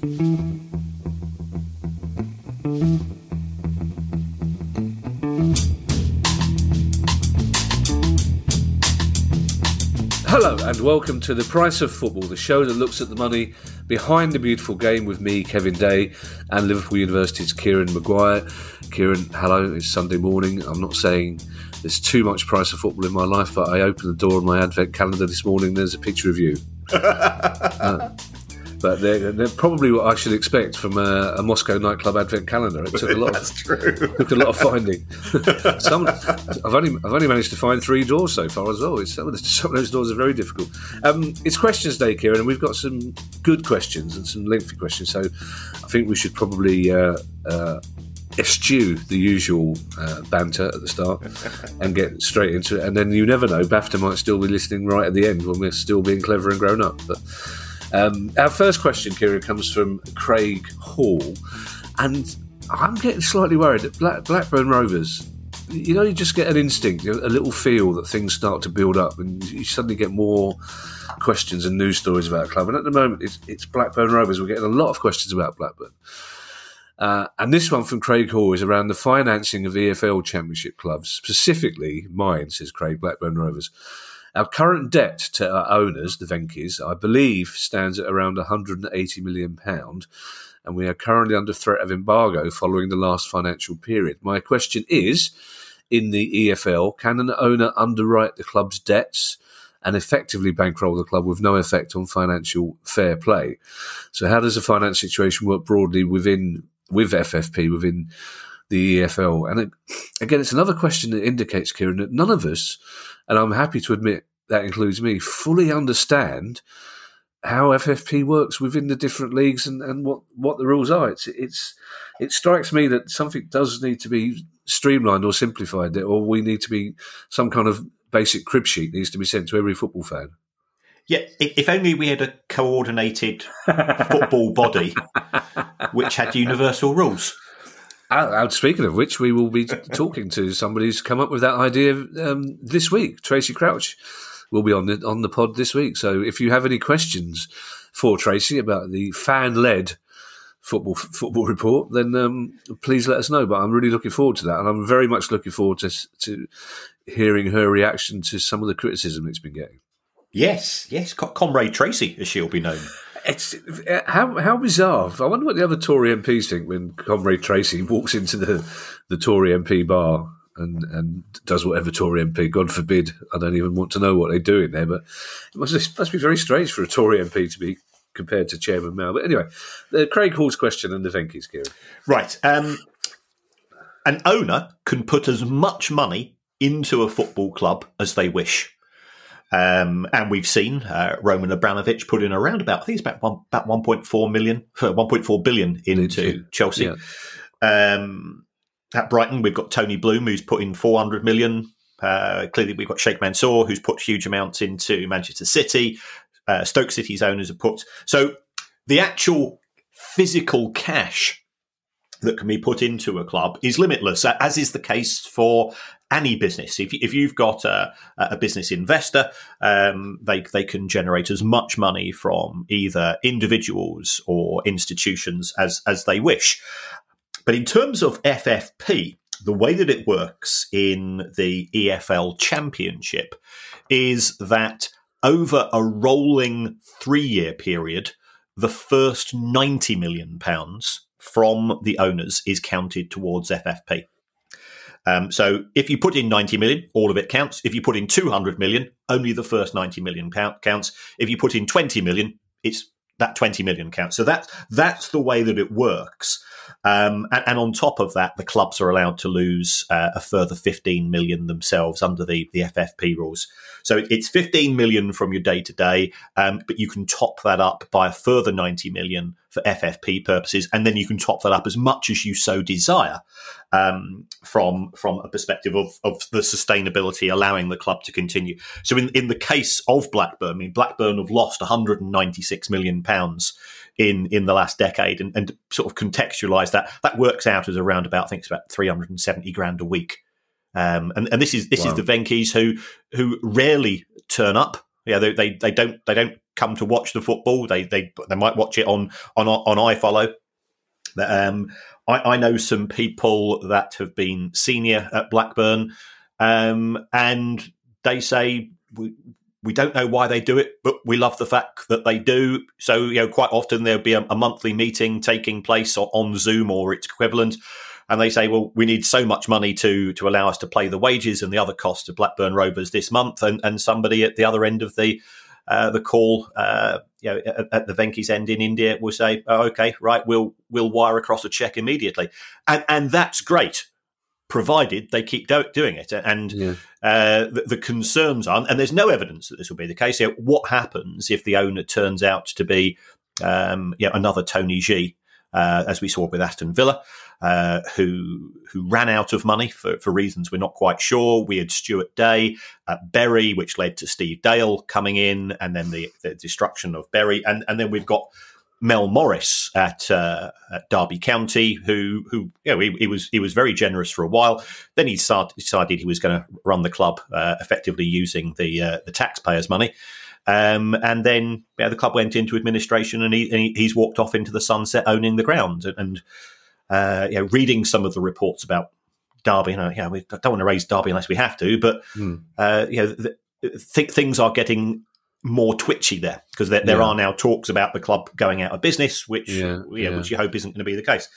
Hello and welcome to The Price of Football, the show that looks at the money behind the beautiful game with me, Kevin Day, and Liverpool University's Kieran Maguire. Kieran, hello, it's Sunday morning. I'm not saying there's too much Price of Football in my life, but I opened the door of my advent calendar this morning, there's a picture of you. Uh, but they're, they're, probably what I should expect from a, a, Moscow nightclub advent calendar. It took a lot. That's true. Took a lot of finding. some, I've only I've only managed to find three doors so far as well. It's, some, of the, some of those doors are very difficult. Um, it's questions day, Kieran, and we've got some good questions and some lengthy questions. So I think we should probably. Uh, uh, eschew the usual uh, banter at the start and get straight into it. And then you never know, BAFTA might still be listening right at the end when we're still being clever and grown up. But um, our first question, Kira, comes from Craig Hall, and I'm getting slightly worried that Black, Blackburn Rovers. You know, you just get an instinct, a little feel that things start to build up, and you suddenly get more questions and news stories about a club. And at the moment, it's, it's Blackburn Rovers. We're getting a lot of questions about Blackburn. Uh, and this one from Craig Hall is around the financing of EFL Championship clubs, specifically mine, says Craig Blackburn Rovers. Our current debt to our owners, the Venky's, I believe, stands at around £180 million, and we are currently under threat of embargo following the last financial period. My question is in the EFL, can an owner underwrite the club's debts? and effectively bankroll the club with no effect on financial fair play. So, how does the finance situation work broadly within with FFP within the EFL? And it, again, it's another question that indicates, Kieran, that none of us and I'm happy to admit that includes me, fully understand how FFP works within the different leagues and, and what, what the rules are. It's, it's it strikes me that something does need to be streamlined or simplified, or we need to be some kind of basic crib sheet needs to be sent to every football fan. Yeah, if only we had a coordinated football body which had universal rules. Out, speaking of which, we will be talking to somebody who's come up with that idea um, this week. Tracy Crouch will be on the on the pod this week. So if you have any questions for Tracy about the fan led football football report, then um, please let us know. But I'm really looking forward to that, and I'm very much looking forward to to hearing her reaction to some of the criticism it's been getting. Yes, yes, Comrade Tracy, as she'll be known. It's how how bizarre. I wonder what the other Tory MPs think when Comrade Tracy walks into the the Tory MP bar and and does whatever Tory MP. God forbid, I don't even want to know what they do in there. But it must, it must be very strange for a Tory MP to be compared to Chairman Mao. But anyway, the Craig Hall's question and the Venky's, Kieran. Right. Um, an owner can put as much money into a football club as they wish. Um, and we've seen uh, Roman Abramovich put in around about, I think it's about one, about 1.4 million, 1.4 billion into Chelsea. Yeah. Um, at Brighton, we've got Tony Bloom, who's put in 400 million. Uh, clearly, we've got Sheikh Mansour, who's put huge amounts into Manchester City. Uh, Stoke City's owners have put. So the actual physical cash that can be put into a club is limitless, as is the case for any business. If, if you've got a, a business investor, um, they, they can generate as much money from either individuals or institutions as, as they wish. But in terms of FFP, the way that it works in the EFL Championship is that over a rolling three year period, the first ninety million pounds from the owners is counted towards FFP. Um, so if you put in 90 million, all of it counts. If you put in 200 million, only the first 90 million counts. If you put in 20 million, it's that 20 million counts. So that's that's the way that it works. Um, and, and, on top of that, the clubs are allowed to lose uh, a further 15 million themselves under the, the FFP rules. So it's 15 million from your day to day, but you can top that up by a further 90 million for FFP purposes, and then you can top that up as much as you so desire um, from from a perspective of, of the sustainability, allowing the club to continue. So in, in the case of Blackburn, I mean, Blackburn have lost 196 million pounds in in the last decade, and, and sort of contextualize that, that works out as around about I think it's about 370 grand a week. Um, and, and this is this wow. is the Venky's who who rarely turn up. Yeah, they, they, they don't they don't come to watch the football. They they they might watch it on on on iFollow. Um, I, I know some people that have been senior at Blackburn, um, and they say we, we don't know why they do it, but we love the fact that they do. So, you know, quite often there'll be a, a monthly meeting taking place on Zoom or its equivalent and they say, well, we need so much money to to allow us to play the wages and the other costs of Blackburn Rovers this month, and and somebody at the other end of the uh, the call, uh, you know, at, at, the Venky's end in India will say, oh, "Okay, right, we'll we'll wire across a check immediately," and and that's great, provided they keep do- doing it. And yeah. uh, the, the, concerns are, and there's no evidence that this will be the case. You know, what happens if the owner turns out to be, um, you know, another Tony Xia, uh, as we saw with Aston Villa? uh, who who ran out of money for, for reasons we're not quite sure. We had Stewart Day at Bury, which led to Steve Dale coming in, and then the, the destruction of Bury, and and then we've got Mel Morris at, uh, at Derby County, who who you know, he, he, was he was very generous for a while. Then he started, decided he was going to run the club uh, effectively using the uh, the taxpayers' money. Um, and then yeah, the club went into administration, and, he, and he, he's walked off into the sunset, owning the ground. And, and uh, you know, reading some of the reports about Derby, you know, yeah, we don't want to raise Derby unless we have to, but mm. uh, you know, th- things are getting more twitchy there because there, there yeah. are now talks about the club going out of business, which yeah, yeah, which you hope isn't going to be the case.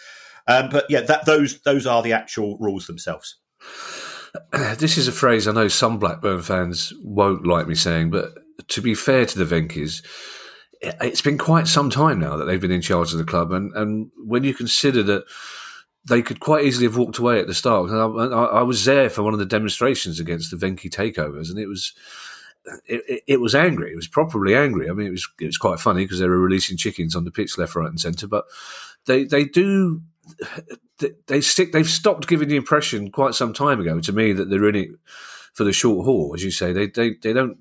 Um, but yeah, that, those those are the actual rules themselves. This is a phrase I know some Blackburn fans won't like me saying, but to be fair to the Venky's, it's been quite some time now that they've been in charge of the club, and and when you consider that they could quite easily have walked away at the start. I, I, I was there for one of the demonstrations against the Venky takeovers, and it was. It, it, was angry. It was properly angry. I mean, it was it was quite funny because they were releasing chickens on the pitch left, right, and centre. But they they do they, they stick. They've stopped giving the impression quite some time ago to me that they're in it for the short haul, as you say. They they they don't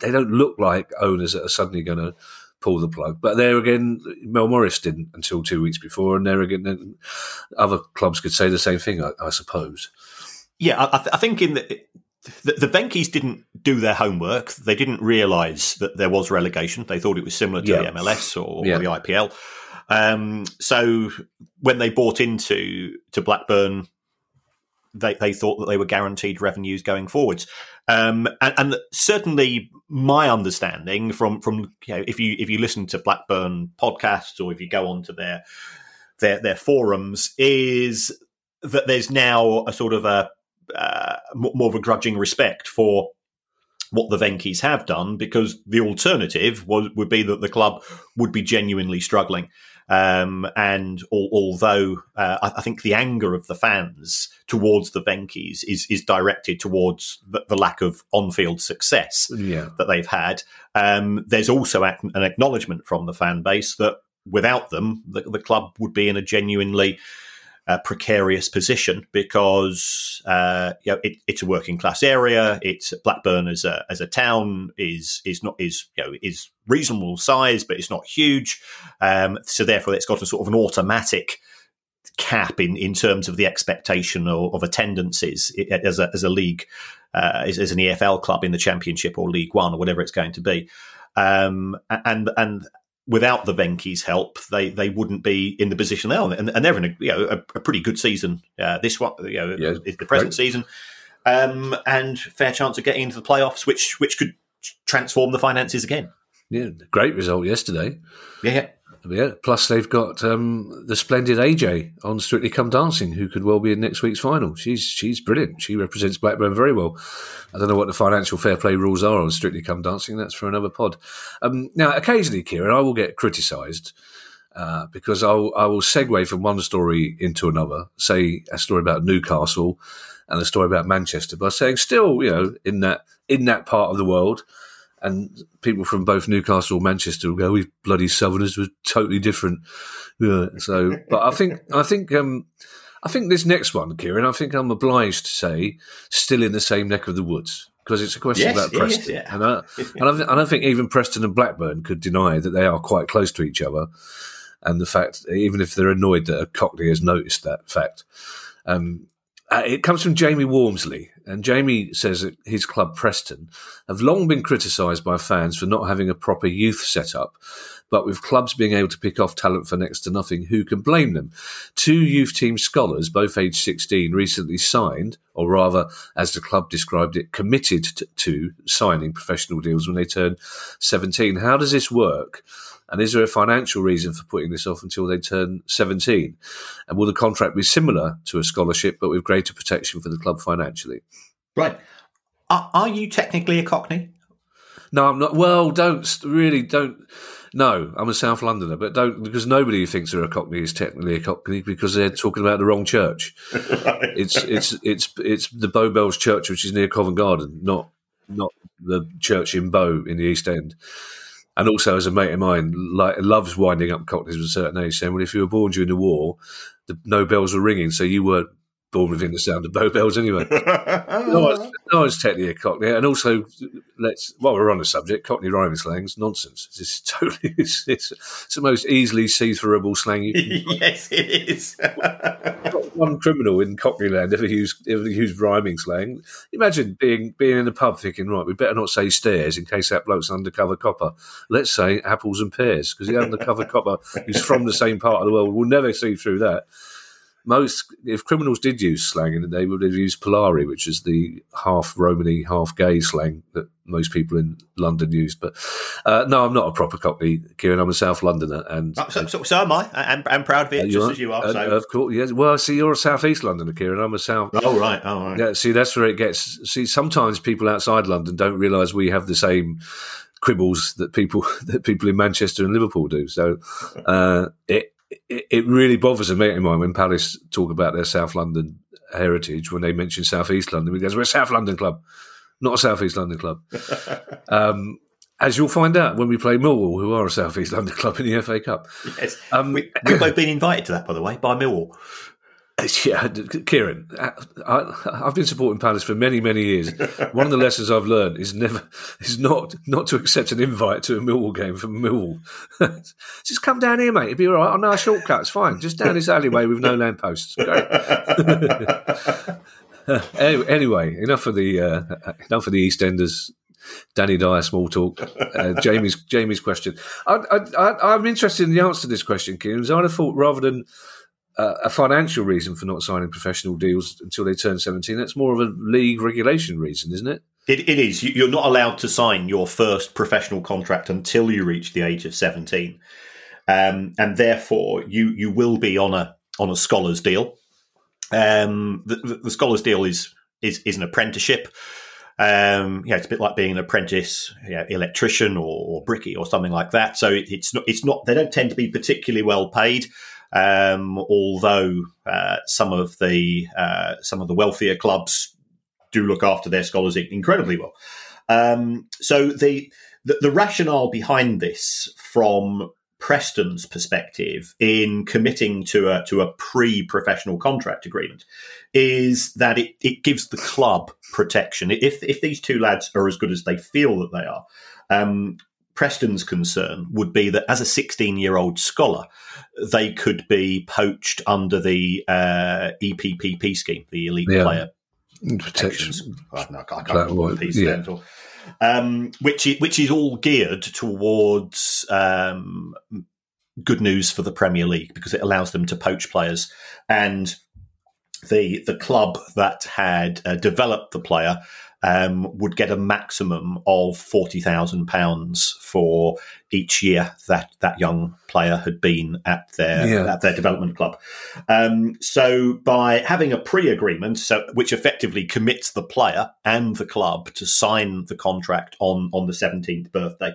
they don't look like owners that are suddenly going to pull the plug. But there again, Mel Morris didn't until two weeks before, and there again, other clubs could say the same thing, I, I suppose. Yeah, I, th- I, think in the, the, the Venky's didn't do their homework. They didn't realise that there was relegation. They thought it was similar to yeah. the MLS or, yeah. or, the IPL. Um, so when they bought into to Blackburn, they, they thought that they were guaranteed revenues going forwards. Um, and, and, certainly my understanding from from you know if you if you listen to Blackburn podcasts or if you go onto their their their forums is that there's now a sort of a uh, more of a grudging respect for what the Venky's have done because the alternative was, would be that the club would be genuinely struggling. Um, and al- although uh, I, I, think the anger of the fans towards the Venky's is is directed towards the, the lack of on field success yeah. that they've had, um, there's also an acknowledgement from the fan base that without them, the, the club would be in a genuinely uh, precarious position because uh, you know, it, it's a working class area. It's Blackburn as a as a town is is not is you know is reasonable size, but it's not huge. Um, so therefore, it's got a sort of an automatic cap in, in terms of the expectation of, of attendances as a as a league uh, as, as, an EFL club in the Championship or League One or whatever it's going to be. Um, and and without the Venky's help, they they wouldn't be in the position they are, and, and they're in a you know a, a pretty good season. Uh, this one, you know, yeah, the present right. season, um, and fair chance of getting into the playoffs, which which could transform the finances again. Yeah, great result yesterday. Yeah, Yeah. Plus, they've got um, the splendid AJ on Strictly Come Dancing, who could well be in next week's final. She's she's brilliant. She represents Blackburn very well. I don't know what the financial fair play rules are on Strictly Come Dancing. That's for another pod. Um, now, occasionally, Kieran, I will get criticised uh, because I'll, I will segue from one story into another. Say a story about Newcastle and a story about Manchester by saying, still, you know, in that in that part of the world and people from both Newcastle and Manchester will go, "We bloody Southerners were totally different." Yeah, so, but I think I think um, I think this next one, Kieran, I think I'm obliged to say, still in the same neck of the woods because it's a question Yes, about Preston, yeah. and, I, and I, I don't think even Preston and Blackburn could deny that they are quite close to each other, and the fact, even if they're annoyed that a Cockney has noticed that fact. Um, uh, it comes from Jamie Wormsley, and Jamie says that his club Preston have long been criticised by fans for not having a proper youth setup. But with clubs being able to pick off talent for next to nothing, who can blame them? Two youth team scholars, both aged 16, recently signed, or rather, as the club described it, committed to, to signing professional deals when they turn 17. How does this work? And is there a financial reason for putting this off until they turn 17? And will the contract be similar to a scholarship, but with greater protection for the club financially? Right. Are, are you technically a Cockney? No, I'm not. Well, don't really don't. No, I'm a South Londoner, but don't because nobody who thinks they're a Cockney is technically a Cockney because they're talking about the wrong church. It's it's it's it's the Bow Bells Church, which is near Covent Garden, not not the church in Bow in the East End. And also, as a mate of mine, like loves winding up Cockneys of a certain age, saying, "Well, if you were born during the war, the no bells were ringing, so you weren't born within the sound of Bow Bells anyway." no, it's technically a Cockney, and also let's while we're on the subject, Cockney rhyming slang's nonsense. It's totally it's, it's, it's the most easily see-throughable slang you can yes, it is. one criminal in Cockney land ever used ever used rhyming slang. Imagine being being in the pub thinking, right, we better not say stairs in case that bloke's an undercover copper. Let's say apples and pears because the undercover copper who's from the same part of the world will never see through that. Most, if criminals did use slang in the day, would have used Polari, which is the half Romany, half gay slang that most people in London used. But uh, no, I'm not a proper Cockney, Kieran. I'm a South Londoner, and Oh, so, so, so am I. I'm, I'm proud of it, just are? as you are. Uh, so. of course, yes. Well, see, you're a South East Londoner, Kieran. I'm a South. oh, right. Oh, right. Yeah, see, that's where it gets. See, sometimes people outside London don't realise we have the same quibbles that people that people in Manchester and Liverpool do. So uh, it, it it really bothers a mate of mine when Palace talk about their South London heritage when they mention South East London. Goes, "We're a South London club, not a South East London club." um, as you'll find out when we play Millwall, who are a South East London club in the FA Cup. Yes. Um, we, we've both been invited to that, by the way, by Millwall. Yeah, Kieran, I, I've been supporting Palace for many, many years. One of the lessons I've learned is never is not not to accept an invite to a Millwall game from Millwall. Just come down here, mate. It'll be all right. I know a shortcut. It's fine. Just down this alleyway with no lampposts. Anyway, enough of the uh, enough of the EastEnders. Danny Dyer small talk. Uh, Jamie's Jamie's question. I, I, I, I'm interested in the answer to this question, Kieran. I'd have thought rather than a financial reason for not signing professional deals until they turn 17. That's more of a league regulation reason, isn't it? It, it is. You- You're not allowed to sign your first professional contract until you reach the age of 17. Um, and therefore, you, you will be on a on a scholars deal. Um, the, the, scholars deal is, is is an apprenticeship. Um, yeah, it's a bit like being an apprentice yeah, electrician or, or brickie or something like that. So it, it's not it's not they don't tend to be particularly well paid. Um, although uh, some of the uh, some of the wealthier clubs do look after their scholars incredibly well. Um, so the, the the rationale behind this, from Preston's perspective, in committing to a to a pre-professional contract agreement, is that it, it gives the club protection. If if these two lads are as good as they feel that they are, um, Preston's concern would be that as a 16 year old scholar, they could be poached under the uh, EPPP scheme, the Elite Yeah. Player Protection. protections. I, don't know, I can't what and the white, piece yeah. Um, which is, which is all geared towards um, good news for the Premier League because it allows them to poach players and the the club that had uh, developed the player um, would get a maximum of forty thousand pounds for each year that that young player had been at their yeah. at their development club. Um, so by having a pre-agreement, so which effectively commits the player and the club to sign the contract on on the seventeenth birthday,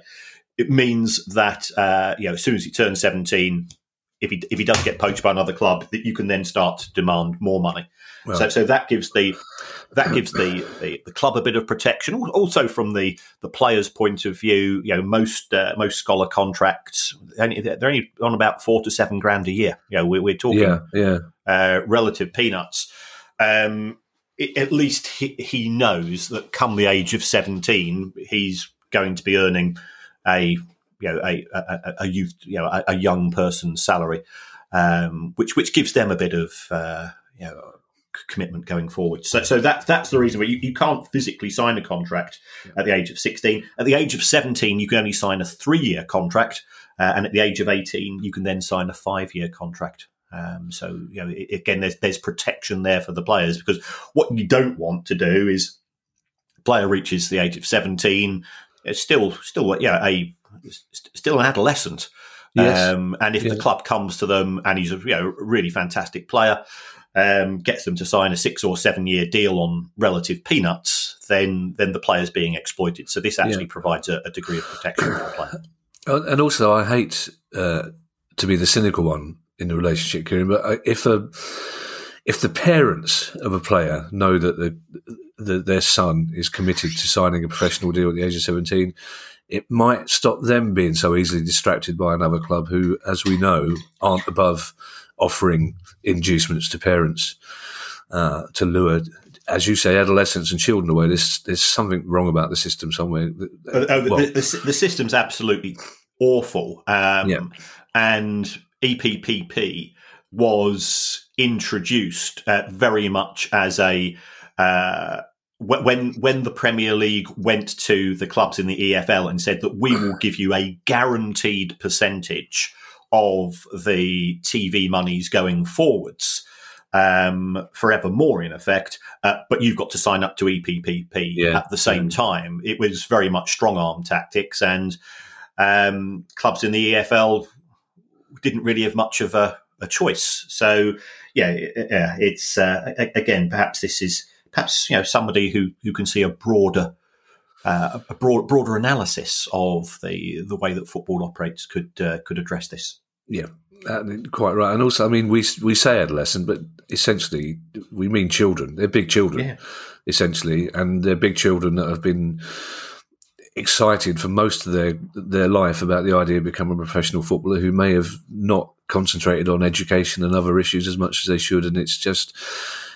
it means that uh, you know as soon as he turns seventeen, if he if he does get poached by another club, that you can then start to demand more money. Well, so, so that gives the that gives the, the, the, club a bit of protection. Also, from the, the player's point of view, you know, most uh, most scholar contracts they're only on about four to seven grand a year. You know, we're, we're talking yeah, yeah. Uh, relative peanuts. Um, it, at least he, he knows that come the age of seventeen, he's going to be earning a you know a a, a youth you know a, a young person's salary, um, which which gives them a bit of uh, you know commitment going forward. So, so that that's the reason why you, you can't physically sign a contract yeah. at the age of 16. At the age of 17, you can only sign a three year contract. Uh, and at the age of 18, you can then sign a five year contract. Um, so, you know, again, there's, there's protection there for the players because what you don't want to do is player reaches the age of 17, it's still, still, yeah, a, still an adolescent. Yes. Um, and if yeah. the club comes to them and he's a you know, really fantastic player, um, gets them to sign a six or seven year deal on relative peanuts, then then the player's being exploited. So this actually yeah. provides a, a, degree of protection for the player. And also, I hate uh, to be the cynical one in the relationship, Kieran, but if a if the parents of a player know that the, the, their son is committed to signing a professional deal at the age of seventeen, it might stop them being so easily distracted by another club who, as we know, aren't above offering inducements to parents uh, to lure, as you say, adolescents and children away. There's there's something wrong about the system somewhere. Oh, oh, well, the, the, the, system's absolutely awful. Um, yeah. And EPPP was introduced uh, very much as a uh, when when the Premier League went to the clubs in the EFL and said that we will give you a guaranteed percentage of the TV monies going forwards um, forevermore, in effect. Uh, but you've got to sign up to EPPP yeah. at the same time. It was very much strong arm tactics, and um, clubs in the EFL didn't really have much of a, a choice. So, yeah, yeah it's uh, again, perhaps this is perhaps you know somebody who who can see a broader uh, a broad, broader analysis of the the way that football operates could uh, could address this. Yeah, quite right. And also, I mean, we we say adolescent, but essentially we mean children. They're big children, yeah. essentially, and they're big children that have been excited for most of their their life about the idea of becoming a professional footballer who may have not concentrated on education and other issues as much as they should and it's just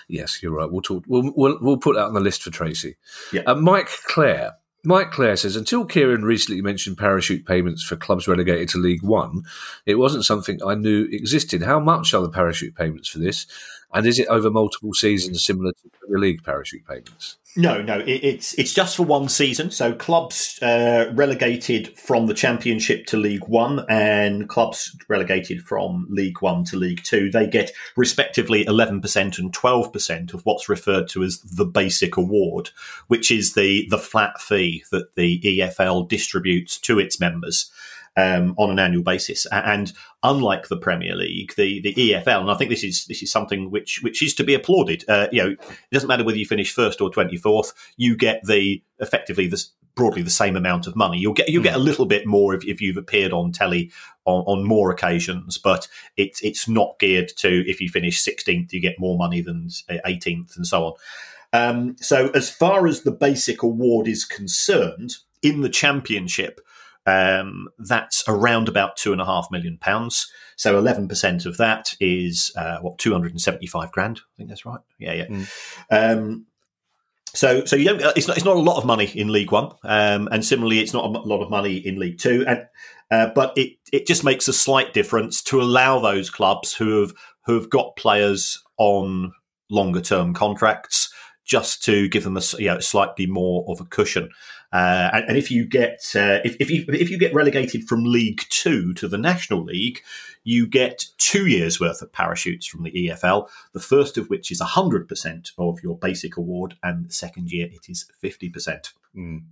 yes you're right we'll talk we'll we'll, we'll put that on the list for tracy yeah. Uh, mike clare Mike Clare says, until Kieran recently mentioned parachute payments for clubs relegated to League One, it wasn't something I knew existed. How much are the parachute payments for this? And is it over multiple seasons similar to the League parachute payments? No, no, it, it's it's just for one season. So clubs uh, relegated from the Championship to League One, and clubs relegated from League One to League Two, they get respectively eleven percent and twelve percent of what's referred to as the basic award, which is the the flat fee that the EFL distributes to its members um, on an annual basis. And unlike the Premier League, the, the EFL, and I think this is this is something which which is to be applauded. Uh, you know, it doesn't matter whether you finish first or twenty fourth, you get the effectively the broadly the same amount of money. You'll get you get a little bit more if, if you've appeared on telly on, on more occasions, but it's it's not geared to if you finish sixteenth, you get more money than eighteenth, and so on. Um, so, as far as the basic award is concerned, in the championship, um, that's around about two and a half million pounds. So eleven percent of that is uh, what two hundred and seventy-five grand. I think that's right. Yeah, yeah. Mm. Um, so, so you don't. It's not. It's not a lot of money in League One, um, and similarly, it's not a lot of money in League Two. And uh, but it it just makes a slight difference to allow those clubs who have who have got players on longer term contracts just to give them a you know, slightly more of a cushion. Uh, and, and, if you get uh, if, if you if you get relegated from League Two to the National League, you get two years worth of parachutes from the EFL. The first of which is hundred percent of your basic award, and the second year it is fifty percent. Mm.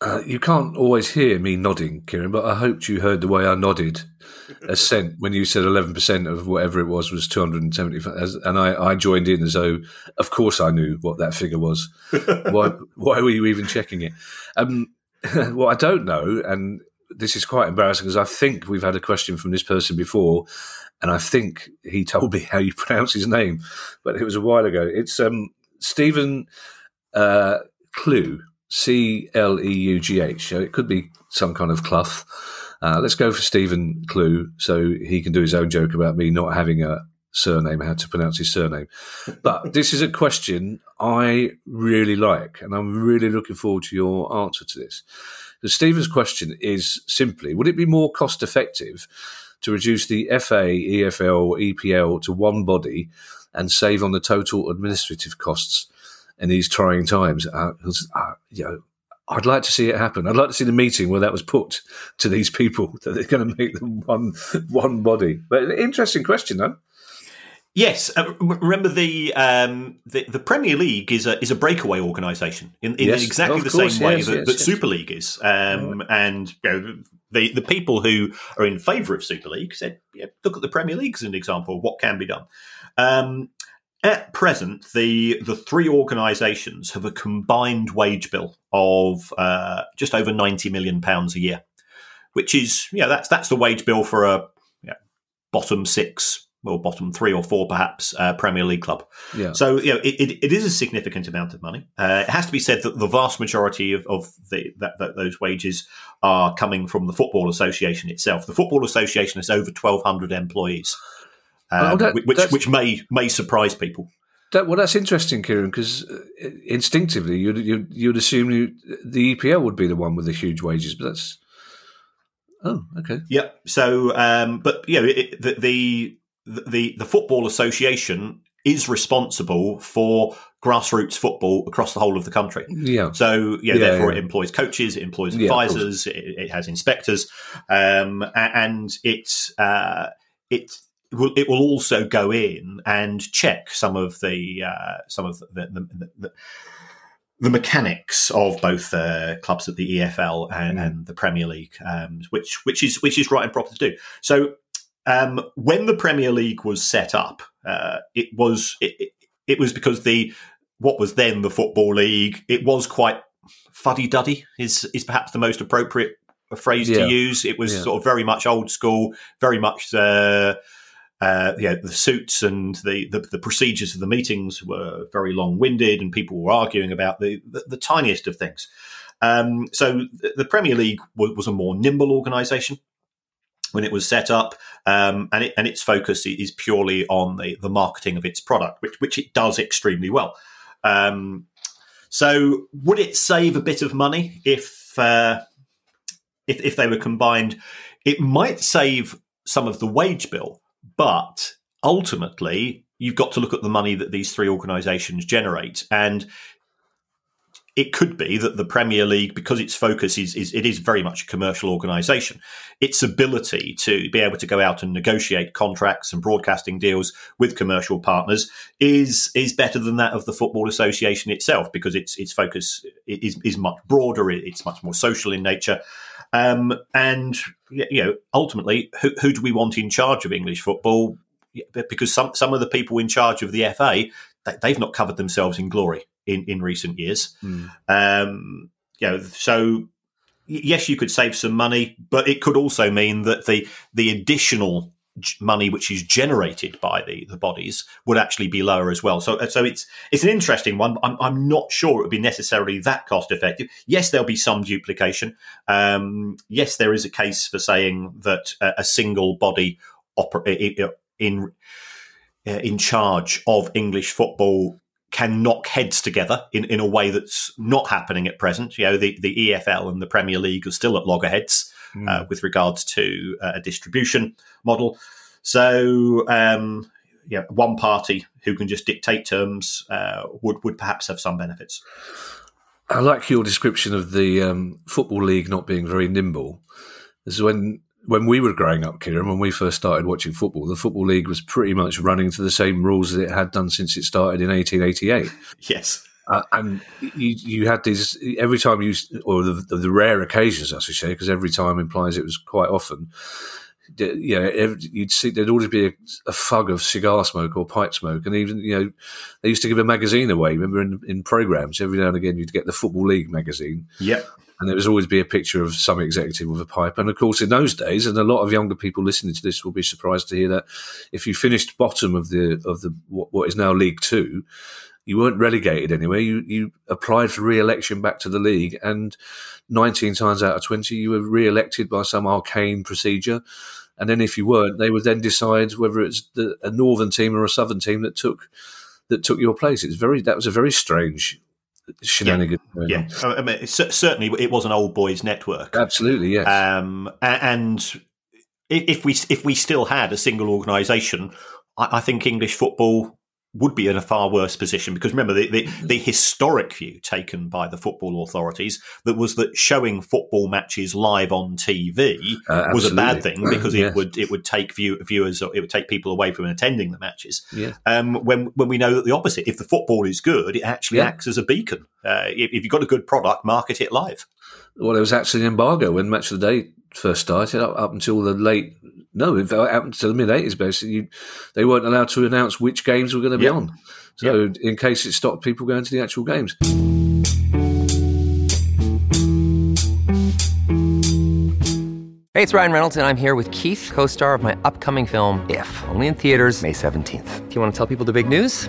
Uh, you can't always hear me nodding, Kieran, but I hoped you heard the way I nodded assent when you said 11% of whatever it was was 275. And I, I joined in as though, of course, I knew what that figure was. why, why were you even checking it? Um, what I don't know, and this is quite embarrassing because I think we've had a question from this person before, and I think he told me how you pronounce his name, but it was a while ago. It's um, Stephen uh, Clue. C L E U G H. So it could be some kind of Clough. Uh, let's go for Stephen Clue so he can do his own joke about me not having a surname, how to pronounce his surname. But this is a question I really like, and I'm really looking forward to your answer to this. The Stephen's question is simply Would it be more cost effective to reduce the FA, EFL, EPL to one body and save on the total administrative costs? In these trying times. Uh, uh, you know, I'd like to see it happen. I'd like to see the meeting where that was put to these people that they're going to make them one one body. But interesting question, though. Yes, uh, remember the, um, the, the Premier League is a is a breakaway organisation in, in yes, exactly the course, same way yes, that, yes, that Super League is, um, right. and you know, the the people who are in favour of Super League said, yeah, look at the Premier League as an example of what can be done. Um, at present, the the three organisations have a combined wage bill of uh, just over ninety million pounds a year, which is yeah that's that's the wage bill for a bottom six or bottom three or four perhaps uh, Premier League club. Yeah. So you know it, it, it is a significant amount of money. Uh, it has to be said that the vast majority of, of the, that, that, those wages are coming from the Football Association itself. The Football Association has over twelve hundred employees um, oh, that, which which may may surprise people. That, well, that's interesting, Kieran, because uh, instinctively you'd, you'd, you'd assume you, the EPL would be the one with the huge wages, but that's oh okay. Yep. So, um, but you know, it, the, the the the football association is responsible for grassroots football across the whole of the country. Yeah. So yeah, yeah therefore yeah. it employs coaches, it employs advisors, yeah, it, it, has inspectors, um, and it's uh, it's will, it will also go in and check some of the uh, some of the the, the, the mechanics of both uh, clubs at the EFL and, mm. and the Premier League, um, which which is which is right and proper to do. So um, when the Premier League was set up, uh, it was it, it, it, was because the what was then the Football League. It was quite fuddy duddy. Is is perhaps the most appropriate phrase yeah. to use. It was yeah. sort of very much old school, very much. Uh, uh, yeah, the suits and the, the, the procedures of the meetings were very long winded, and people were arguing about the the, the tiniest of things. Um, so the Premier League was, was a more nimble organisation when it was set up, um, and it, and its focus is purely on the, the marketing of its product, which which it does extremely well. Um, so, would it save a bit of money if uh, if, if they were combined? It might save some of the wage bill, but ultimately, you've got to look at the money that these three organisations generate. And it could be that the Premier League, because its focus is, is it is very much a commercial organisation, its ability to be able to go out and negotiate contracts and broadcasting deals with commercial partners is is better than that of the Football Association itself, because its its focus is is much broader, it's much more social in nature, um, and you know, ultimately, who, who do we want in charge of English football? Because some some of the people in charge of the FA, they, have not covered themselves in glory in, in recent years. Mm. Um, you know, so yes, you could save some money, but it could also mean that the the additional money which is generated by the, the bodies would actually be lower as well. So, so it's it's an interesting one. I'm, I'm not sure it would be necessarily that cost effective. Yes, there'll be some duplication. Um, yes, there is a case for saying that a, a single body oper- in uh, in charge of English football can knock heads together in, in a way that's not happening at present. You know, the, the EFL and the Premier League are still at loggerheads mm. uh, with regards to uh, a distribution model. So, um, yeah, one party who can just dictate terms uh, would would perhaps have some benefits. I like your description of the um, football league not being very nimble. This is when when we were growing up, Kieran, when we first started watching football, the football league was pretty much running to the same rules as it had done since it started in 1888. Yes. Uh, and you, you had these every time you, or the, the rare occasions, I should say, because every time implies it was quite often. You know, you'd see there'd always be a, a, fug of cigar smoke or pipe smoke, and even you know they used to give a magazine away. Remember in, in programs every now and again you'd get the Football League magazine. Yep. And there was always be a picture of some executive with a pipe. And of course, in those days, and a lot of younger people listening to this will be surprised to hear that if you finished bottom of the of the what is now League Two, you weren't relegated anywhere. You you applied for re-election back to the league, and 19 times out of 20, you were re-elected by some arcane procedure. And then if you weren't, they would then decide whether it's the, a northern team or a southern team that took that took your place. It's very that was a very strange shenanigan. Yeah, yeah. I mean, certainly it was an old boys network. Absolutely, yes. Um, and if we if we still had a single organisation, I, I think English football would be in a far worse position because remember the, the, the, historic view taken by the football authorities that was that showing football matches live on TV uh, was a bad thing because yes. it would it would take view, viewers it would take people away from attending the matches. Yeah. Um, when when we know that the opposite, if the football is good, it actually yeah. acts as a beacon. Uh, if, if, you've got a good product, market it live. Well, there was actually an embargo when Match of the Day first started up, up until the late no, it happened to the mid eighties. Basically, you, they weren't allowed to announce which games were going to be yep. on. So, yep. in case it stopped people going to the actual games. Hey, it's Ryan Reynolds, and I'm here with Keith, co-star of my upcoming film If, only in theaters May seventeenth. Do you want to tell people the big news?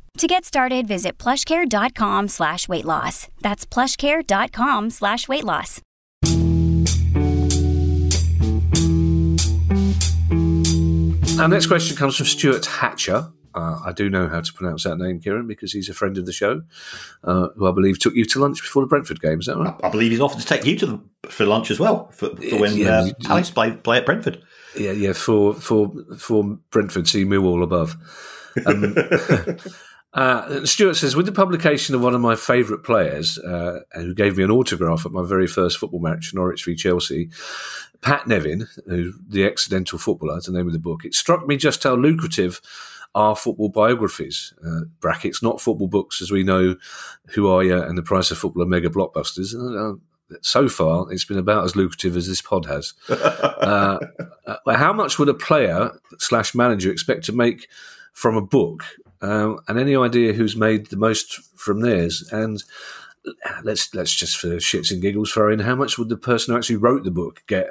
To get started, visit plushcare.com slash weight loss. That's plushcare.com slash weight loss. Our next question comes from Stuart Hatcher. Uh, I do know how to pronounce that name, Kieran, because he's a friend of the show, uh, who I believe took you to lunch before the Brentford game. Is that right? I believe he's offered to take you to the, for lunch as well for, for when yeah, uh, Palace play, play at Brentford. Yeah, yeah, for for for Brentford, see Millwall above. Um, uh, Stuart says, with the publication of one of my favourite players, uh, who gave me an autograph at my very first football match, Norwich v Chelsea, Pat Nevin, who, the accidental footballer, is the name of the book. It struck me just how lucrative are football biographies. Uh, brackets, not football books, as we know. Who are you? And the price of football are mega blockbusters. Uh, so far, it's been about as lucrative as this pod has. uh, uh how much would a player slash manager expect to make from a book? Um, and any idea who's made the most from theirs? And let's let's just for shits and giggles throw in how much would the person who actually wrote the book get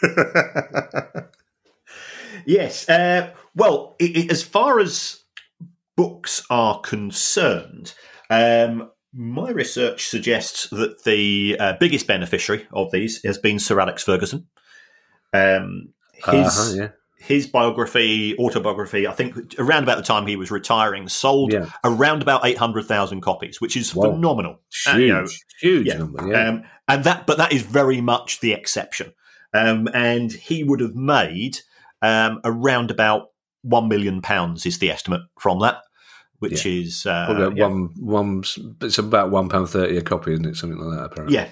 yes. Uh, well, it, it, as far as books are concerned, um, my research suggests that the uh, biggest beneficiary of these has been Sir Alex Ferguson. Um, his uh-huh, yeah. His biography, autobiography, I think around about the time he was retiring, sold yeah. around about eight hundred thousand copies, which is phenomenal. Huge, uh, you know, huge yeah. number. Yeah. Um, and that, but that is very much the exception. Um, and he would have made um, around about one million pounds is the estimate from that, which Yeah. is uh, one one. It's about one pound thirty a copy, isn't it? Something like that. Apparently. Yeah,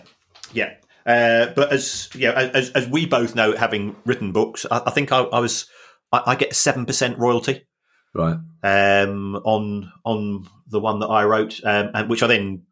yeah. Uh, but as you know, as, as we both know, having written books, I, I think I, I was I, I get seven percent royalty Right. um, on on the one that I wrote, um, and which I then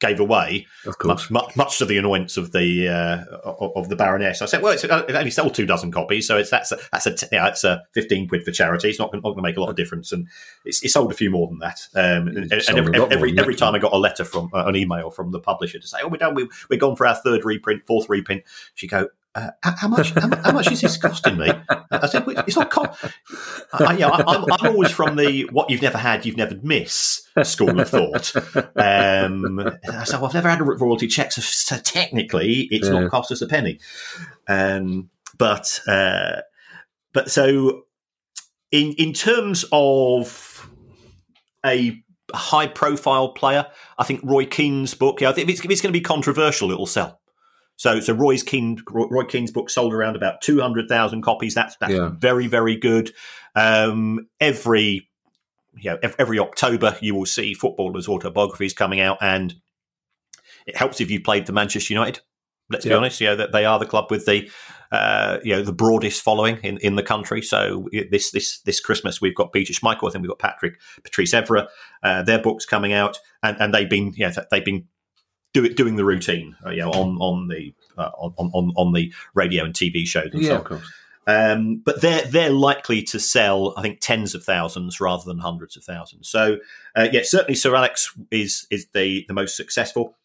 gave away, Of course. much, much, much to the annoyance of the uh, of, the Baroness. I said, "Well, it's, it only sold two dozen copies, so it's that's a, that's a yeah, it's a fifteen quid for charity. It's not going to make a lot of difference, and it's, it sold a few more than that. Um, and, and every every, every time I got a letter from uh, an email from the publisher to say, "Oh, we're done. We, we're gone for our third reprint, fourth reprint," she go. Uh, how much? How, how much is this costing me? I said, "Well, "It's not." Co- I, yeah, I, I'm, I'm always from the "what you've never had, you've never miss" school of thought. Um, so I've never had a royalty check, so, so technically, it's Yeah. not cost us a penny. Um, but uh, but so in in terms of a high profile player, I think Roy Keane's book. Yeah, I think if it's, if it's going to be controversial, it'll sell. So, so Roy's Keane, Roy Keane's book sold around about two hundred thousand copies. That's that's Yeah. very very good. Um, every you know, every October you will see footballers' autobiographies coming out, and it helps if you played for Manchester United. Let's be honest, you know that they are the club with the uh, you know the broadest following in, in the country. So this this this Christmas we've got Peter Schmeichel, I think we've got Patrick Patrice Evra, uh, their books coming out, and, and they've been yeah they've been do it, doing the routine uh, you know on on the uh, on, on on the radio and TV shows and Yeah, so of course. Um, but they're they're likely to sell, I think, tens of thousands rather than hundreds of thousands. So, uh, yeah, certainly Sir Alex is is the the most successful.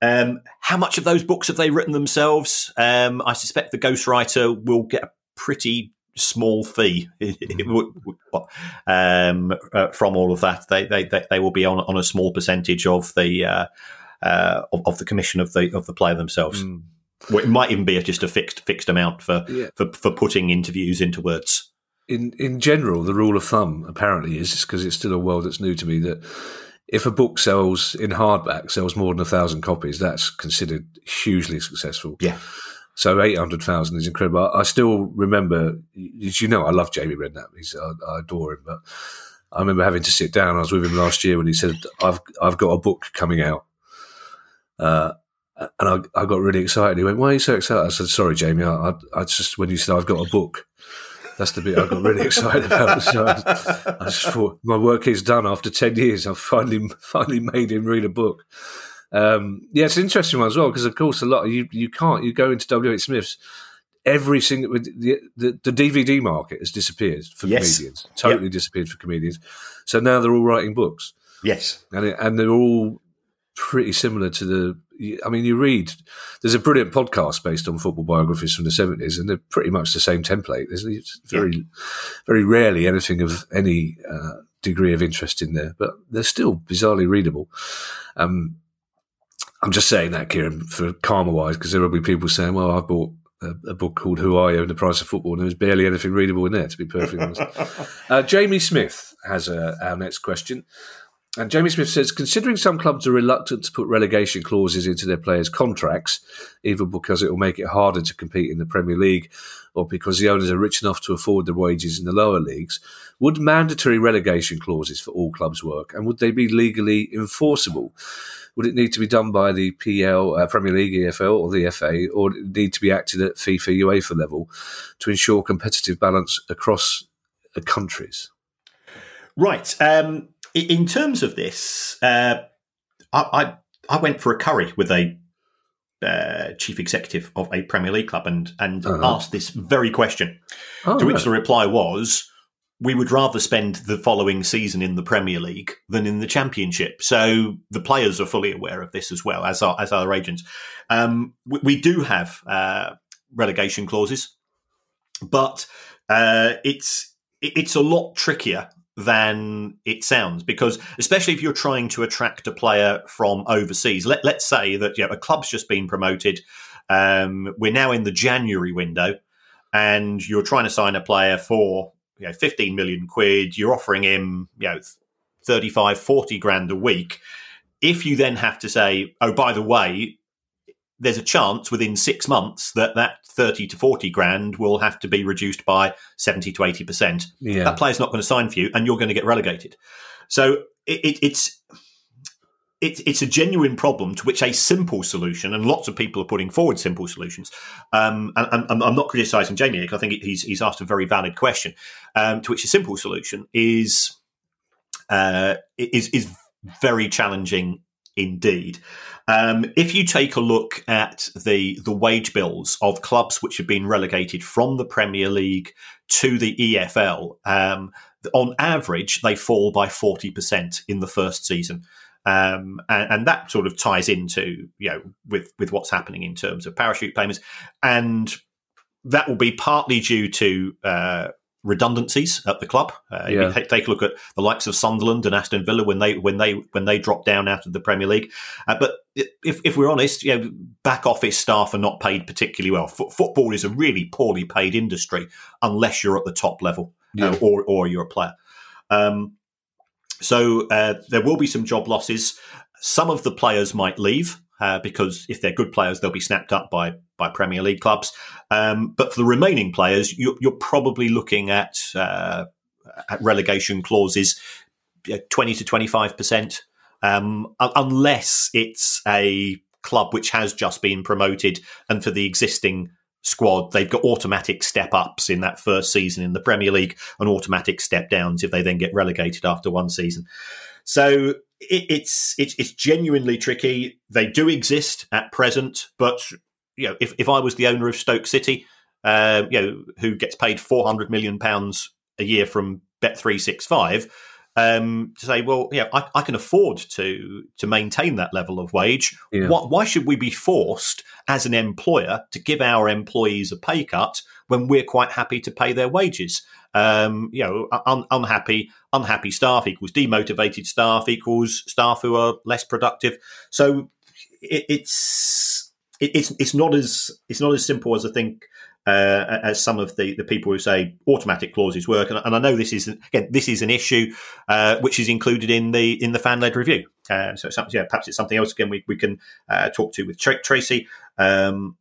Um, how much of those books have they written themselves? Um, I suspect the ghostwriter will get a pretty small fee um, uh, from all of that. They, they they they will be on on a small percentage of the uh, uh, of, of the commission of the of the player themselves. Mm. Well, it might even be just a fixed fixed amount for, Yeah. for for putting interviews into words. in in general, the rule of thumb apparently is because it's still a world that's new to me that if a book sells in hardback sells more than a thousand copies, that's considered hugely successful. Yeah. So eight hundred thousand is incredible. I I still remember, as you know, I love Jamie Redknapp. He's I, I adore him, but I remember having to sit down. I was with him last year when he said, "I've I've got a book coming out." Uh, and I, I got really excited. He went, "Why are you so excited?" I said, "Sorry, Jamie. I, I, I just when you said I've got a book, that's the bit I got really excited about." So I, I just thought my work is done after ten years. I've finally finally made him read a book. Um, yeah, it's an interesting one as well because, of course, a lot you you can't you go into W. H. Smith's. Every single the, the the DVD market has disappeared for Yes. comedians. Totally disappeared for comedians. So now they're all writing books Yes. and it, and they're all pretty similar to the. I mean, you read. There's a brilliant podcast based on football biographies from the seventies, and they're pretty much the same template. There's it's very, very rarely anything of any uh, degree of interest in there, but they're still bizarrely readable. Um, I'm just saying that, Kieran, for karma wise, because there will be people saying, "Well, I bought." A, a book called "Who Are You?" and the Price of Football, and there's barely anything readable in there. To be perfectly honest, uh, Jamie Smith has uh, our next question. And Jamie Smith says, considering some clubs are reluctant to put relegation clauses into their players' contracts, either because it will make it harder to compete in the Premier League or because the owners are rich enough to afford the wages in the lower leagues, would mandatory relegation clauses for all clubs work? And would they be legally enforceable? Would it need to be done by the PL, uh, Premier League, EFL, or the FA, or need to be acted at FIFA, UEFA level to ensure competitive balance across the countries? Right. Um, in terms of this, uh, I, I I went for a curry with a uh, chief executive of a Premier League club and and Uh-huh. asked this very question. Oh, to which the reply was, "We would rather spend the following season in the Premier League than in the Championship." So the players are fully aware of this as well as our as our agents. Um, we, we do have uh, relegation clauses, but uh, it's it's a lot trickier than it sounds. Because especially if you're trying to attract a player from overseas let, let's say that you know, a club's just been promoted um, we're now in the january window and you're trying to sign a player for you know 15 million quid you're offering him you know 35 40 grand a week. If you then have to say oh by the way there's a chance within six months that that 30 to 40 grand will have to be reduced by 70 to 80 percent Yeah. that player's not going to sign for you and you're going to get relegated so it, it, it's it, it's a genuine problem to which a simple solution, and lots of people are putting forward simple solutions. Um, and, and, I'm not criticising Jamie because I think he's he's asked a very valid question. Um, to which a simple solution is uh, is is very challenging indeed. Um, if you take a look at the the wage bills of clubs which have been relegated from the Premier League to the EFL, um, on average they fall by forty percent in the first season. Um, and, and, that sort of ties into you know with with what's happening in terms of parachute payments, and that will be partly due to uh, redundancies at the club. Uh, yeah. take, take, a look at the likes of Sunderland and Aston Villa when they when they when they dropped down out of the Premier League. Uh, but if, if we're honest, you know, back office staff are not paid particularly well. F- football is a really poorly paid industry unless you're at the top level uh, or or you're a player. Um, so uh, there will be some job losses. Some of the players might leave uh, because if they're good players, they'll be snapped up by by Premier League clubs. Um, but for the remaining players, you, are probably looking at, uh, at relegation clauses, twenty to twenty five percent, um, unless it's a club which has just been promoted, and for the existing squad, they've got automatic step ups in that first season in the Premier League and automatic step downs if they then get relegated after one season. So it, it's, it's it's genuinely tricky. They do exist at present, but you know, if, if I was the owner of Stoke City, uh, you know, who gets paid four hundred million pounds a year from Bet three six five, um, to say, well, yeah, I, I, can afford to to maintain that level of wage. Yeah. Why, why, should we be forced as an employer to give our employees a pay cut when we're quite happy to pay their wages? Um, you know, un- unhappy unhappy staff equals demotivated staff equals staff who are less productive. So it, it's it, it's it's not as it's not as simple as I think uh, as some of the, the people who say automatic clauses work. And, and I know this is again this is an issue uh, which is included in the in the fan led review. Uh, so yeah, perhaps it's something else again we, we can uh, talk to with Tracy. Um,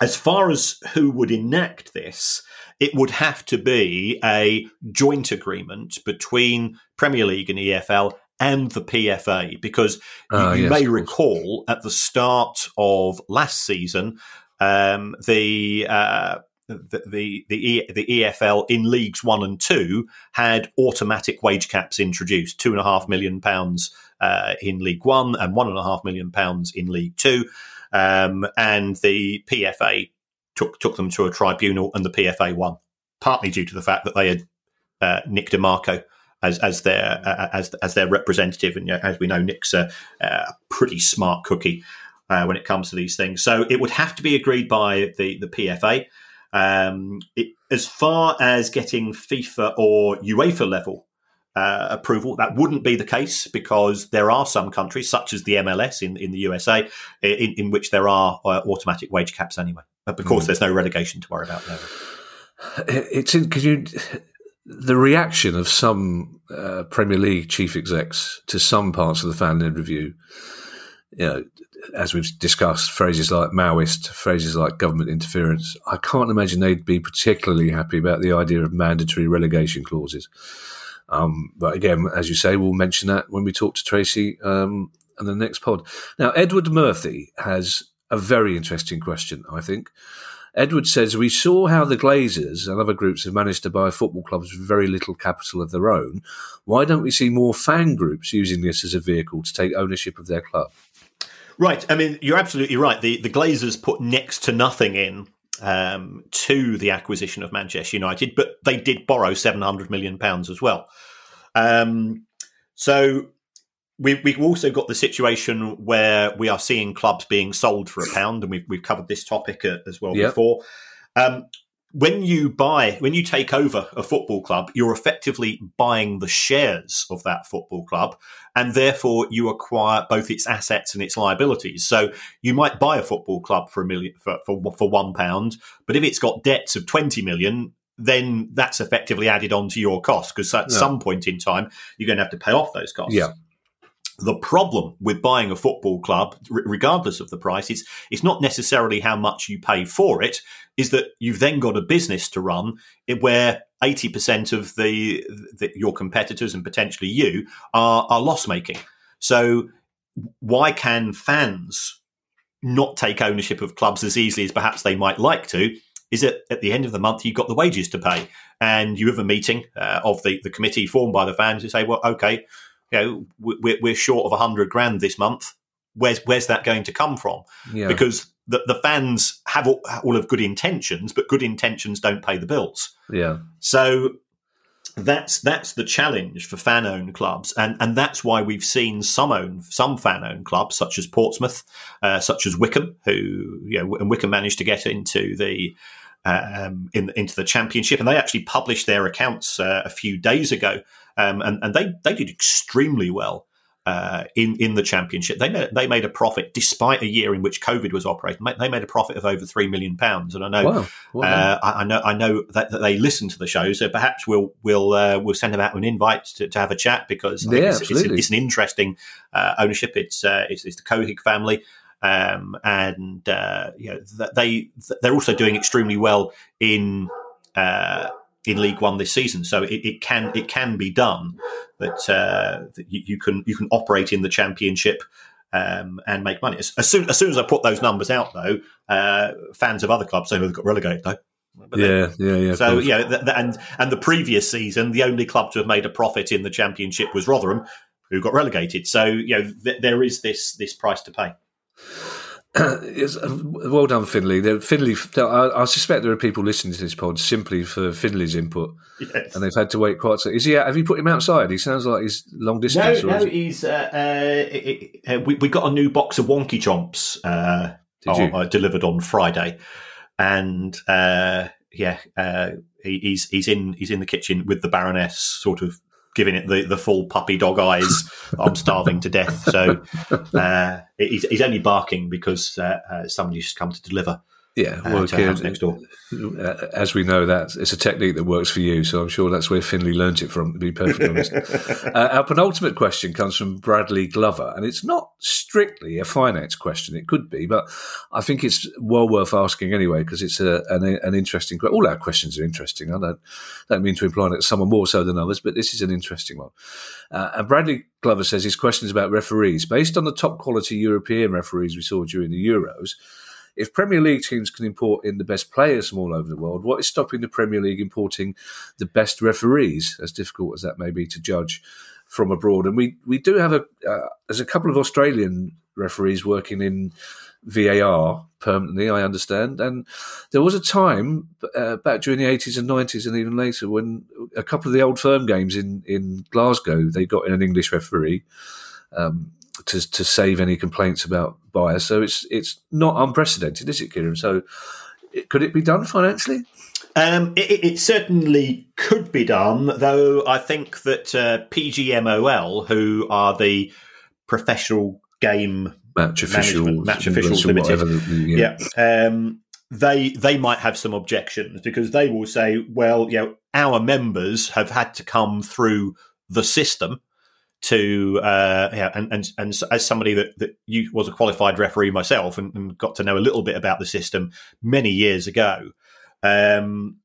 as far as who would enact this, it would have to be a joint agreement between Premier League and EFL and the PFA because uh, you, you yes, may recall at the start of last season um, the, uh, the the the, the EFL in leagues one and two had automatic wage caps introduced, two and a half million pounds uh, in League One and one and a half million pounds in League Two, um, and the PFA took took them to a tribunal, and the PFA won, partly due to the fact that they had uh, Nick De Marco as as their uh, as as their representative, and as we know, Nick's a, a pretty smart cookie uh, when it comes to these things. So it would have to be agreed by the the PFA. Um, it, as far as getting FIFA or UEFA level uh, approval, that wouldn't be the case because there are some countries, such as the MLS in, in the USA, in, in which there are uh, automatic wage caps anyway. But of course, mm. there's no relegation to worry about there. It's because you the reaction of some uh, Premier League chief execs to some parts of the fan led review, you know, as we've discussed, phrases like Maoist, phrases like government interference, I can't imagine they'd be particularly happy about the idea of mandatory relegation clauses. Um, but again, as you say, we'll mention that when we talk to Tracy um, in the next pod. Now, Edward Murphy has a very interesting question, I think. Edward says, We saw how the Glazers and other groups have managed to buy football clubs with very little capital of their own. Why don't we see more fan groups using this as a vehicle to take ownership of their club? Right. I mean, you're absolutely right. The the Glazers put next to nothing in um, to the acquisition of Manchester United, but they did borrow seven hundred million pounds as well. Um, so we, we've also got the situation where we are seeing clubs being sold for a pound, and we've, we've covered this topic uh, as well yep. before. Um, when you buy, when you take over a football club, you're effectively buying the shares of that football club, and therefore you acquire both its assets and its liabilities. So you might buy a football club for a million for, for, for one pound, but if it's got debts of twenty million, then that's effectively added onto your cost because at yeah. some point in time you're going to have to pay off those costs. Yeah. The problem with buying a football club, regardless of the price, is it's not necessarily how much you pay for it, is that you've then got a business to run where 80% of the, the your competitors and potentially you are, are loss making. So why can fans not take ownership of clubs as easily as perhaps they might like to? Is that at the end of the month you've got the wages to pay, and you have a meeting uh, of the, the committee formed by the fans who say, well, okay, you know, we're, we're short of a hundred grand this month. Where's where's that going to come from? Yeah. Because the, the fans have all, all of good intentions, but good intentions don't pay the bills. Yeah. So that's that's the challenge for fan owned clubs, and and that's why we've seen some own some fan owned clubs such as Portsmouth, uh, such as Wycombe, who you know, and Wycombe managed to get into the um, in, into the championship, and they actually published their accounts uh, a few days ago, um, and, and they they did extremely well uh, in in the championship. They made, they made a profit despite a year in which COVID was operating. They made a profit of over three million pounds, and I know wow. Wow. Uh, I, I, know I know that, that, they listen to the show. So perhaps we'll we'll uh, we'll send them out an invite to, to have a chat because yeah, it's, it's, it's, an interesting uh, ownership. It's, uh, it's, it's the Couhig family. Um, and uh, you know they they're also doing extremely well in in League One this season. So it, it can it can be done that, uh, that you, you, can you can operate in the Championship. Um, and make money. As, as, soon as soon as I put those numbers out, though, uh, fans of other clubs say they've got relegated, though. But yeah, yeah, yeah. So yeah, th- th- and and the previous season, the only club to have made a profit in the championship was Rotherham, who got relegated. So you know, th- there is this this price to pay. Uh, well done, Finley. Finley, I, I, suspect there are people listening to this pod simply for Finley's input, yes. and they've had to wait quite. So, is he? Have you put him outside? He sounds like he's long distance. No, no, he's. Uh, uh, uh, we, we got a new box of wonky chomps uh, on, delivered on Friday, and uh, yeah, he, he's he's in he's in the kitchen with the Baroness, sort of giving it the, the full puppy dog eyes. I'm starving to death. So uh, he's, he's, only barking because uh, uh, somebody's come to deliver. Yeah, uh, well, uh, next door. Uh, as we know, that it's a technique that works for you. So I'm sure that's where Finley learnt it from. To be perfectly honest, uh, our penultimate question comes from Bradley Glover, and it's not strictly a finance question. It could be, but I think it's well worth asking anyway because it's a, an, an interesting. Question. All our questions are interesting. I don't don't mean to imply that some are more so than others, but this is an interesting one. Uh, and Bradley Glover says his question is about referees based on the top quality European referees we saw during the Euros if Premier League teams can import in the best players from all over the world, what is stopping the Premier League importing the best referees, as difficult as that may be to judge from abroad? And we, we do have a uh, there's a couple of Australian referees working in VAR permanently, I understand. And there was a time uh, back during the 80s and 90s and even later when a couple of the old firm games in, in Glasgow, they got an English referee. Um, to to save any complaints about bias. So it's it's not unprecedented, is it, Kieran? So it, could it be done financially? Um, it, it, certainly could be done, though. I think that uh, PGMOL, who are the professional game match officials, match officials limited, whatever, yeah, yeah um, they they might have some objections because they will say, well, you know, our members have had to come through the system to uh, yeah, and, and and as somebody that, that you was a qualified referee myself and, and, got to know a little bit about the system many years ago, um,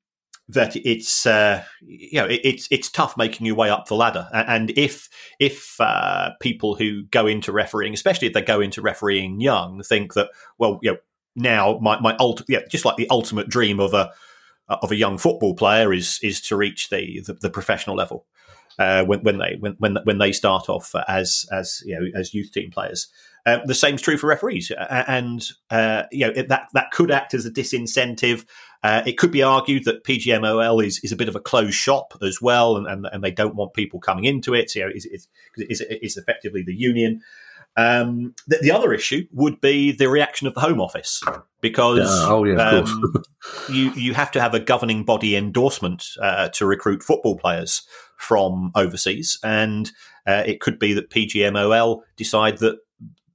that it's uh, you know it, it's it's tough making your way up the ladder, and if if uh, people who go into refereeing, especially if they go into refereeing young, think that well, you know, now my my ult- yeah, just like the ultimate dream of a of a young football player is is to reach the, the, the professional level uh, when, when they when, when when they start off as as you know as youth team players. Uh, the same is true for referees, and uh, you know that that could act as a disincentive. Uh, it could be argued that PGMOL is, is a bit of a closed shop as well, and, and, and they don't want people coming into it. You know, it's, it's, it's, it's effectively the union. Um, the, the, other issue would be the reaction of the Home Office because yeah. Oh, yeah, um, you you have to have a governing body endorsement uh, to recruit football players from overseas, and uh, it could be that PGMOL decide that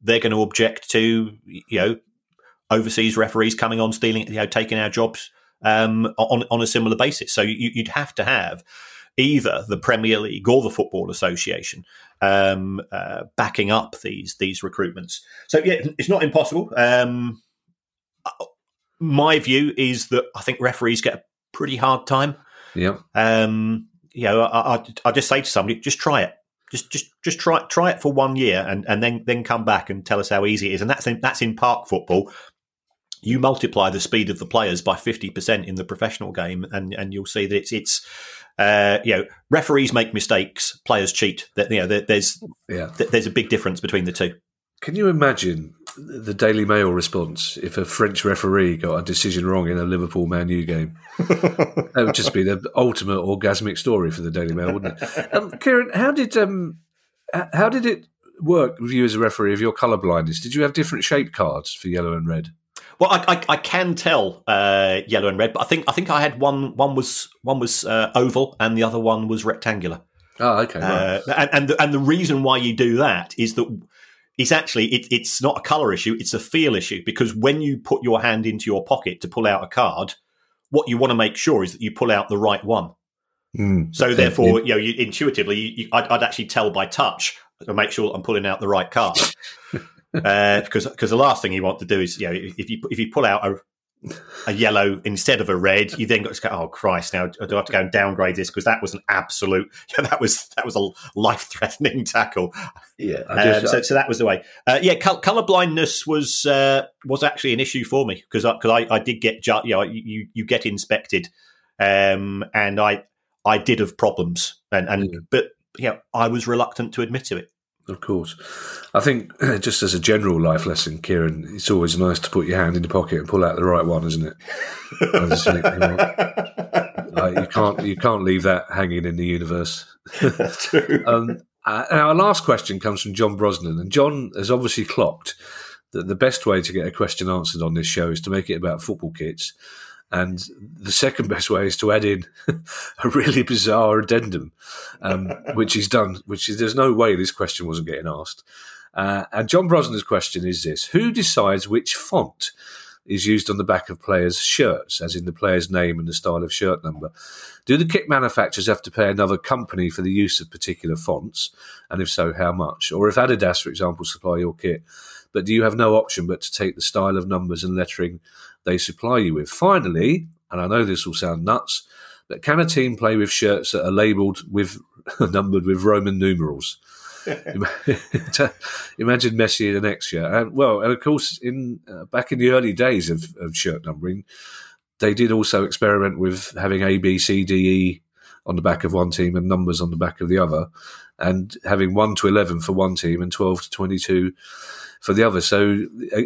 they're going to object to you know overseas referees coming on stealing you know taking our jobs um, on on a similar basis. So you, would have to have either the Premier League or the Football Association um, uh, backing up these these recruitments. So yeah, it's not impossible. Um, my view is that I think referees get a pretty hard time. Yeah. Um, you know, I, I, I just say to somebody, just try it. Just, just, just try try it for one year, and, and then then come back and tell us how easy it is. And that's in, that's in park football. You multiply the speed of the players by fifty percent in the professional game, and, and you'll see that it's it's uh, you know referees make mistakes, players cheat. That you know there, there's Yeah. there's a big difference between the two. Can you imagine the Daily Mail response if a French referee got a decision wrong in a Liverpool Man U game? that would just be the ultimate orgasmic story for the Daily Mail, wouldn't it? Um, Kieran, how did um, how did it work with you as a referee of your colour blindness? Did you have different shape cards for yellow and red? Well, I, I, I can tell uh, yellow and red, but I think I think I had one one was one was uh, oval and the other one was rectangular. Oh, okay. Right. Uh, and and the, and the reason why you do that is that it's actually it, it's not a color issue; it's a feel issue. Because when you put your hand into your pocket to pull out a card, what you want to make sure is that you pull out the right one. Mm. So therefore, you know, you, intuitively, you, you, I'd, I'd actually tell by touch to make sure I'm pulling out the right card. uh, because because the last thing you want to do is you know if you if you pull out a a yellow instead of a red, you then got to go. Oh Christ! Now do I have to go and downgrade this because that was an absolute. Yeah, that was that was a life threatening tackle. yeah, I Um, so, so that was the way. Uh, yeah, col- color blindness was uh, was actually an issue for me because because I, I, did get ju- you know you you get inspected, um, and I I did have problems and and Yeah. but yeah I was reluctant to admit to it. Of course. I think just as a general life lesson, Kieran, it's always nice to put your hand in the pocket and pull out the right one, isn't it? I just think, you, like, you can't you can't leave that hanging in the universe. True. Um, uh, our last question comes from John Brosnan, and John has obviously clocked that the best way to get a question answered on this show is to make it about football kits. And the second best way is to add in a really bizarre addendum, um, which he's done. Which is there's no way this question wasn't getting asked. Uh, and John Brosnan's question is this: Who decides which font is used on the back of players' shirts, as in the player's name and the style of shirt number? Do the kit manufacturers have to pay another company for the use of particular fonts? And if so, how much? Or if Adidas, for example, supply your kit, but do you have no option but to take the style of numbers and lettering they supply you with? Finally, and I know this will sound nuts, but can a team play with shirts that are labelled with numbered with Roman numerals? Imagine Messi in an X shirt, and well, and of course, in uh, back in the early days of, of shirt numbering, they did also experiment with having A, B, C, D, E on the back of one team and numbers on the back of the other, and having one to eleven for one team and twelve to twenty-two for the other. So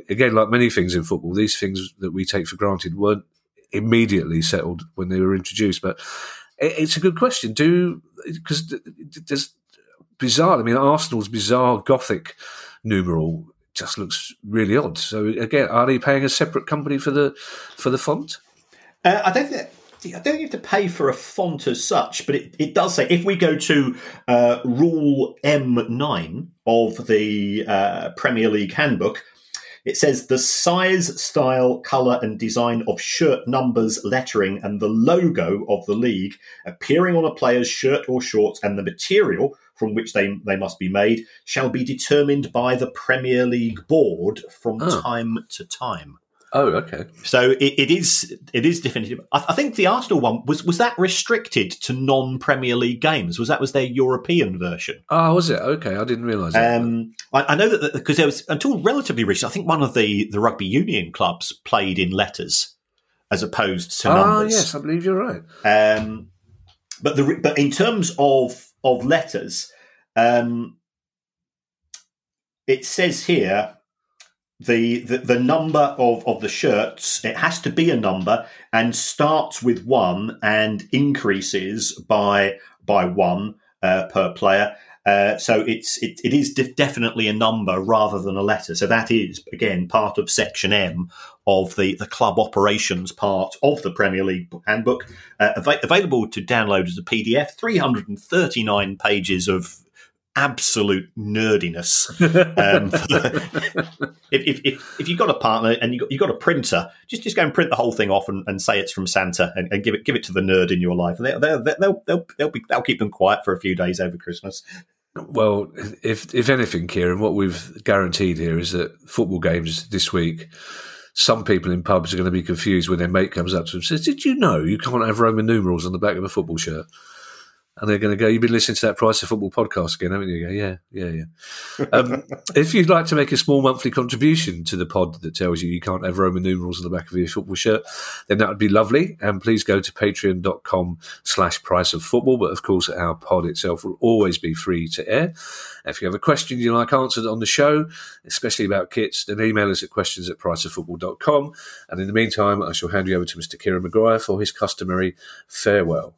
again, like many things in football, these things that we take for granted weren't immediately settled when they were introduced. But it's a good question. Do because there's bizarre. I mean, Arsenal's bizarre Gothic numeral just looks really odd. So again, are they paying a separate company for the for the font? Uh, I don't think. I don't think you have to pay for a font as such, but it, it does say if we go to uh, Rule M9 of the uh, Premier League Handbook, it says the size, style, colour, and design of shirt numbers, lettering, and the logo of the league appearing on a player's shirt or shorts and the material from which they, they must be made shall be determined by the Premier League board from Oh. time to time. Oh, okay. So it, it is it is definitive. I, I think the Arsenal one was was that restricted to non Premier League games. Was that was their European version? Oh, was it? Okay, I didn't realise that. Um, I, I know that because there was until relatively recent. I think one of the the rugby union clubs played in letters as opposed to numbers. Ah, numbers. yes, I believe you're right. Um, but the but in terms of of letters, um, it says here the, the the number of of the shirts. It has to be a number and starts with one and increases by by one uh, per player. Uh, so it's it, it is def- definitely a number rather than a letter. So that is again part of section M of the the club operations part of the Premier League handbook, uh, ava- available to download as a PDF. Three hundred and thirty nine pages of absolute nerdiness. Um, if, if, if, if, you've got a partner and you've got, you've got a printer, just just go and print the whole thing off and, and say it's from Santa and, and, give it give it to the nerd in your life, and they, they'll, they'll, they'll, they'll, be, they'll keep them quiet for a few days over Christmas. Well, if if anything, Kieran, what we've guaranteed here is that football games this week some people in pubs are going to be confused when their mate comes up to them and says, Did you know you can't have Roman numerals on the back of a football shirt? And they're going to go, You've been listening to that Price of Football podcast again, haven't you? you go, yeah, yeah, yeah. Um, if you'd like to make a small monthly contribution to the pod that tells you you can't have Roman numerals on the back of your football shirt, then that would be lovely. And please go to patreon.com slash price of football. But of course, our pod itself will always be free to air. If you have a question you like answered on the show, especially about kits, then email us at questions at priceoffootball.com. And in the meantime, I shall hand you over to Mr. Kieran Maguire for his customary farewell.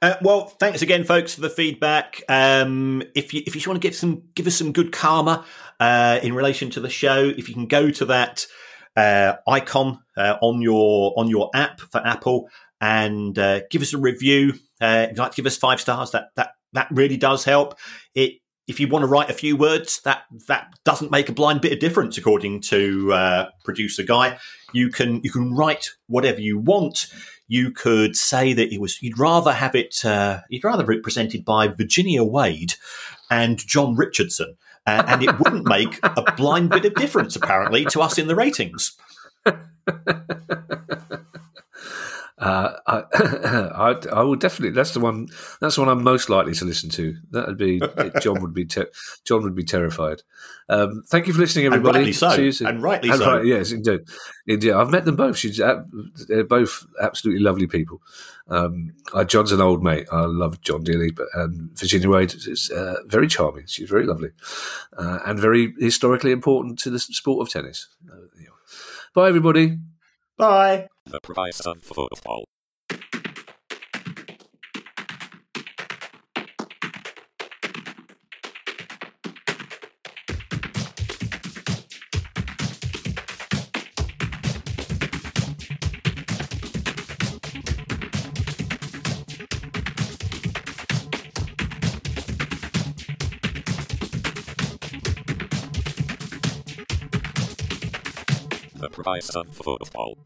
Uh, well, thanks again, folks, for the feedback. Um, if you if you want to give some give us some good karma uh, in relation to the show, if you can go to that uh, icon uh, on your on your app for Apple and uh, give us a review. Uh, if you'd like to give us five stars, that that that really does help. It if you want to write a few words, that that doesn't make a blind bit of difference, according to producer guy. You can you can write whatever you want you could say that it was you'd rather have it uh, you'd rather have it presented by Virginia Wade and John Richardson, uh, and it wouldn't make a blind bit of difference apparently to us in the ratings. Uh, I, I, I would definitely. That's the one. That's the one I'm most likely to listen to. That would be John. Would be ter- John would be terrified. Um, thank you for listening, everybody. And rightly so. And rightly and so. Right, yes, indeed. Indeed, I've met them both. She's they're both absolutely lovely people. Um, John's an old mate. I love John dearly, but um, Virginia Wade is uh, very charming. She's very lovely uh, and very historically important to the sport of tennis. Uh, Bye, everybody. Bye. The price of football. The price of football.